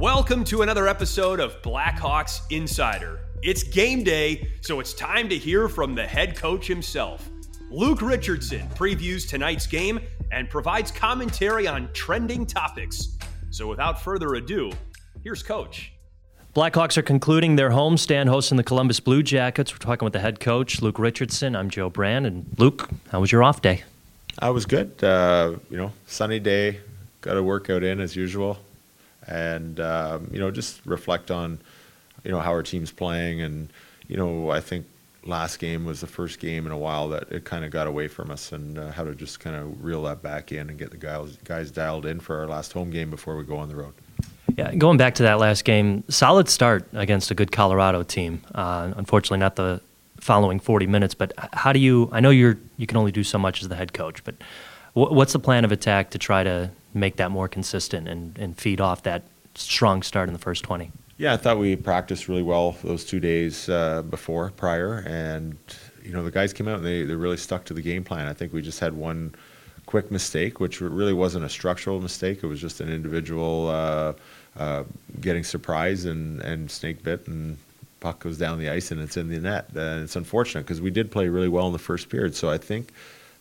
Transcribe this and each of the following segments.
Welcome to another episode of Blackhawks Insider. It's game day, so it's time to hear from the head coach himself. Luke Richardson previews tonight's game and provides commentary on trending topics. So without further ado, here's Coach. Blackhawks are concluding their homestand hosting the Columbus Blue Jackets. We're talking with the head coach, Luke Richardson. I'm Joe Brand. And Luke, how was your off day? I was good. Uh, you know, sunny day. Got a workout in as usual and um, you know just reflect on you know how our team's playing and you know I think last game was the first game in a while that it kind of got away from us and uh, how to just kind of reel that back in and get the guys guys dialed in for our last home game before we go on the road. Yeah, going back to that last game, solid start against a good Colorado team. Uh, unfortunately, not the following 40 minutes. But how do you? I know you're you can only do so much as the head coach, but what's the plan of attack to try to make that more consistent and, and feed off that strong start in the first 20? Yeah, I thought we practiced really well those two days uh, before, prior, and you know the guys came out and they, they really stuck to the game plan. I think we just had one quick mistake, which really wasn't a structural mistake. It was just an individual uh, uh, getting surprised and, and snake bit and puck goes down the ice and it's in the net. And it's unfortunate because we did play really well in the first period. So I think,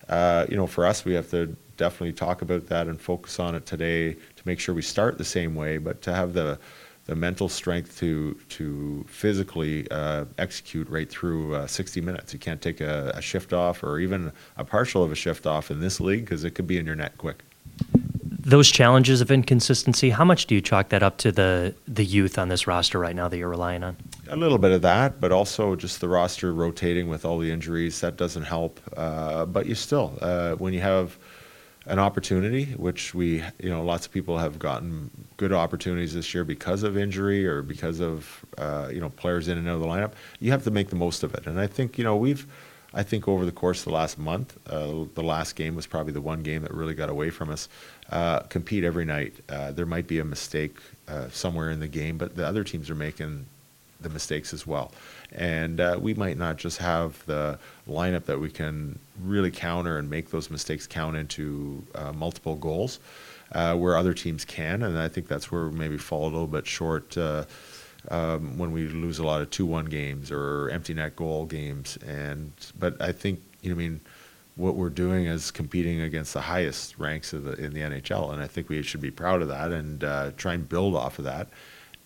uh, you know, for us, we have to definitely talk about that and focus on it today to make sure we start the same way, but to have the the mental strength to to physically uh, execute right through uh, 60 minutes. You can't take a, a, shift off or even a partial of a shift off in this league because it could be in your net quick. Those challenges of inconsistency, how much do you chalk that up to the the youth on this roster right now that you're relying on? A little bit of that, but also just the roster rotating with all the injuries that doesn't help. Uh, but you still, uh, when you have an opportunity, which we, you know, lots of people have gotten good opportunities this year because of injury or because of, uh, you know, players in and out of the lineup. You have to make the most of it. And I think, you know, we've, I think over the course of the last month, uh, the last game was probably the one game that really got away from us. Uh, compete every night. Uh, there might be a mistake uh, somewhere in the game, but the other teams are making the mistakes as well. And uh, we might not just have the lineup that we can really counter and make those mistakes count into uh, multiple goals, uh, where other teams can. And I think that's where we maybe fall a little bit short uh, um, when we lose a lot of two-one games or empty net goal games. And but I think you know, I mean, what we're doing is competing against the highest ranks the, in the NHL, and I think we should be proud of that and uh, try and build off of that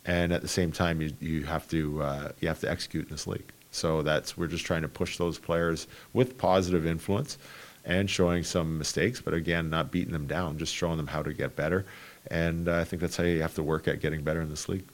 and at the same time you, you have to uh, you have to execute in this league. So that's we're just trying to push those players with positive influence and showing some mistakes, but again, not beating them down, just showing them how to get better. And uh, I think that's how you have to work at getting better in this league.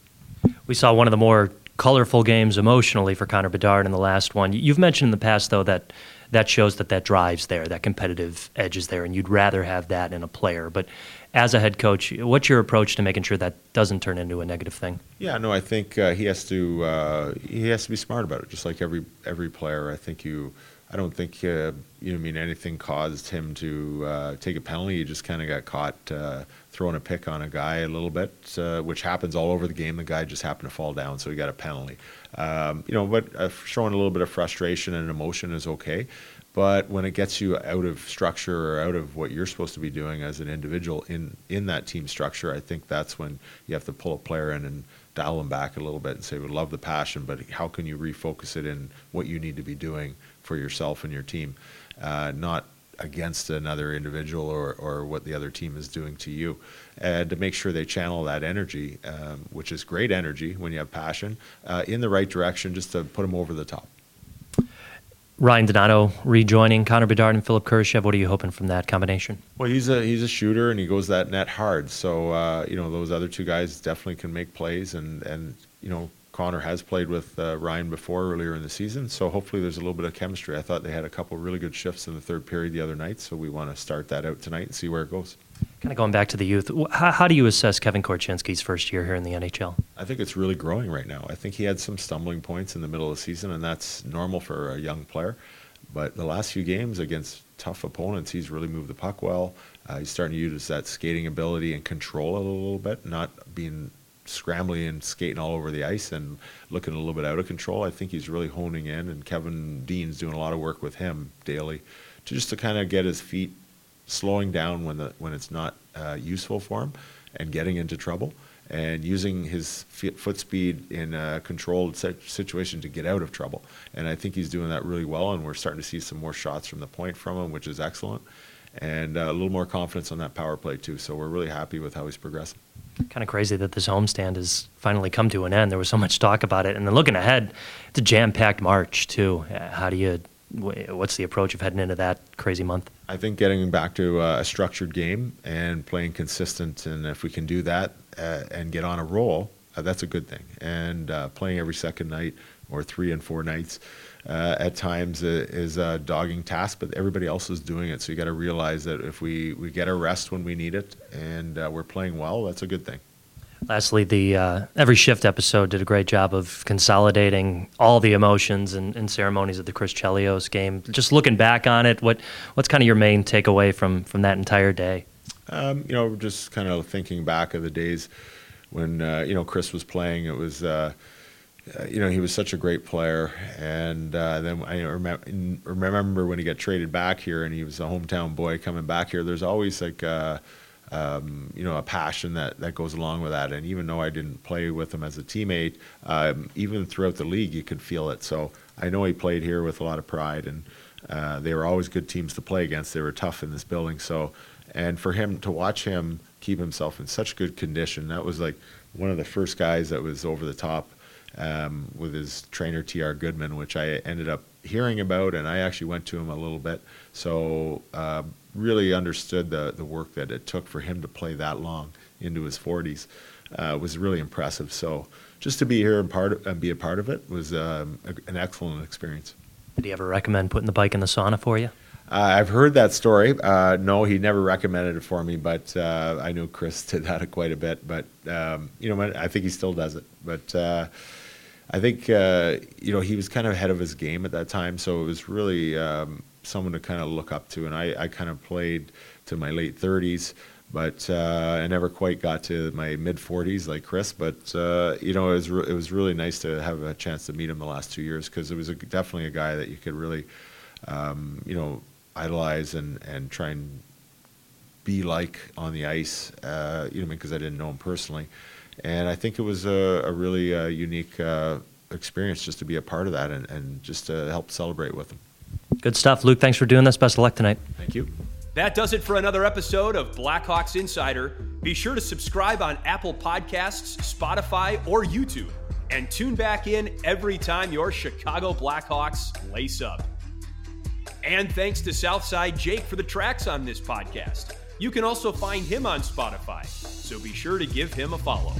We saw one of the more colorful games emotionally for Connor Bedard in the last one. You've mentioned in the past, though, that that shows that that drives there, that competitive edge is there, and you'd rather have that in a player. But as a head coach, what's your approach to making sure that doesn't turn into a negative thing? Yeah, no, I think uh, he has to uh, he has to be smart about it, just like every every player. I think you. I don't think uh, you know. I mean, anything caused him to uh, take a penalty. He just kind of got caught uh, throwing a pick on a guy a little bit, uh, which happens all over the game. The guy just happened to fall down, so he got a penalty. Um, you know, but showing a little bit of frustration and emotion is okay. But when it gets you out of structure or out of what you're supposed to be doing as an individual in, in that team structure, I think that's when you have to pull a player in and dial them back a little bit and say, we love the passion, but how can you refocus it in what you need to be doing for yourself and your team, uh, not against another individual or, or what the other team is doing to you. And to make sure they channel that energy, um, which is great energy when you have passion, uh, in the right direction just to put them over the top. Ryan Donato rejoining Connor Bedard and Philipp Kurashev. What are you hoping from that combination? Well, he's a he's a shooter and he goes that net hard. So uh, you know those other two guys definitely can make plays and and you know Connor has played with uh, Ryan before earlier in the season. So hopefully there's a little bit of chemistry. I thought they had a couple really good shifts in the third period the other night. So we want to start that out tonight and see where it goes. Kind of going back to the youth, how, how, do you assess Kevin Korchinski's first year here in the NHL? I think it's really growing right now. I think he had some stumbling points in the middle of the season, and that's normal for a young player. But the last few games against tough opponents, he's really moved the puck well. Uh, he's starting to use that skating ability and control it a little bit, not being scrambling and skating all over the ice and looking a little bit out of control. I think he's really honing in, and Kevin Dean's doing a lot of work with him daily to just to kind of get his feet slowing down when the when it's not uh, useful for him and getting into trouble and using his foot speed in a controlled situation to get out of trouble. And I think he's doing that really well, and we're starting to see some more shots from the point from him, which is excellent. And uh, a little more confidence on that power play, too. So we're really happy with how he's progressing. Kind of crazy that this homestand has finally come to an end. There was so much talk about it. And then looking ahead, it's a jam packed March, too. How do you what's the approach of heading into that crazy month? I think getting back to uh, a structured game and playing consistent, and if we can do that uh, and get on a roll, uh, that's a good thing. And uh, playing every second night or three and four nights uh, at times is a dogging task, but everybody else is doing it. So you got to realize that if we, we get a rest when we need it and uh, we're playing well, that's a good thing. Lastly, the uh, every shift episode did a great job of consolidating all the emotions and, and, ceremonies of the Chris Chelios game. Just looking back on it, what what's kind of your main takeaway from from that entire day? Um, you know, just kind of thinking back of the days when uh, you know Chris was playing. It was. Uh, uh you know, he was such a great player, and uh, then I remember, remember when he got traded back here, and he was a hometown boy coming back here. There's always like uh, um, you know, a passion that, that goes along with that. And even though I didn't play with him as a teammate, um, even throughout the league, you could feel it. So I know he played here with a lot of pride, and uh, they were always good teams to play against. They were tough in this building. So, and for him to watch him keep himself in such good condition, that was like one of the first guys that was over the top um, with his trainer T.R. Goodman, which I ended up hearing about, and I actually went to him a little bit. So uh, really understood the, the work that it took for him to play that long into his 40s uh, was really impressive. So just to be here and part of, and be a part of it was um, a, an excellent experience. Did he ever recommend putting the bike in the sauna for you? Uh, I've heard that story. Uh, no, he never recommended it for me, but uh, I know Chris did that quite a bit. But um, you know, I think he still does it. But I think uh, you know he was kind of ahead of his game at that time, so it was really um, someone to kind of look up to. And I, I kind of played to my late 30s, but uh, I never quite got to my mid 40s like Chris. But uh, you know, it was re- it was really nice to have a chance to meet him the last two years because it was a, definitely a guy that you could really, um, you know, idolize and and try and be like on the ice. Uh, you know, because I didn't know him personally, and I think it was a, a really uh, unique uh, experience just to be a part of that and, and just to help celebrate with him. Good stuff. Luke, thanks for doing this. Best of luck tonight. Thank you. That does it for another episode of Blackhawks Insider. Be sure to subscribe on Apple Podcasts, Spotify, or YouTube, and tune back in every time your Chicago Blackhawks lace up. And thanks to Southside Jake for the tracks on this podcast. You can also find him on Spotify, so be sure to give him a follow.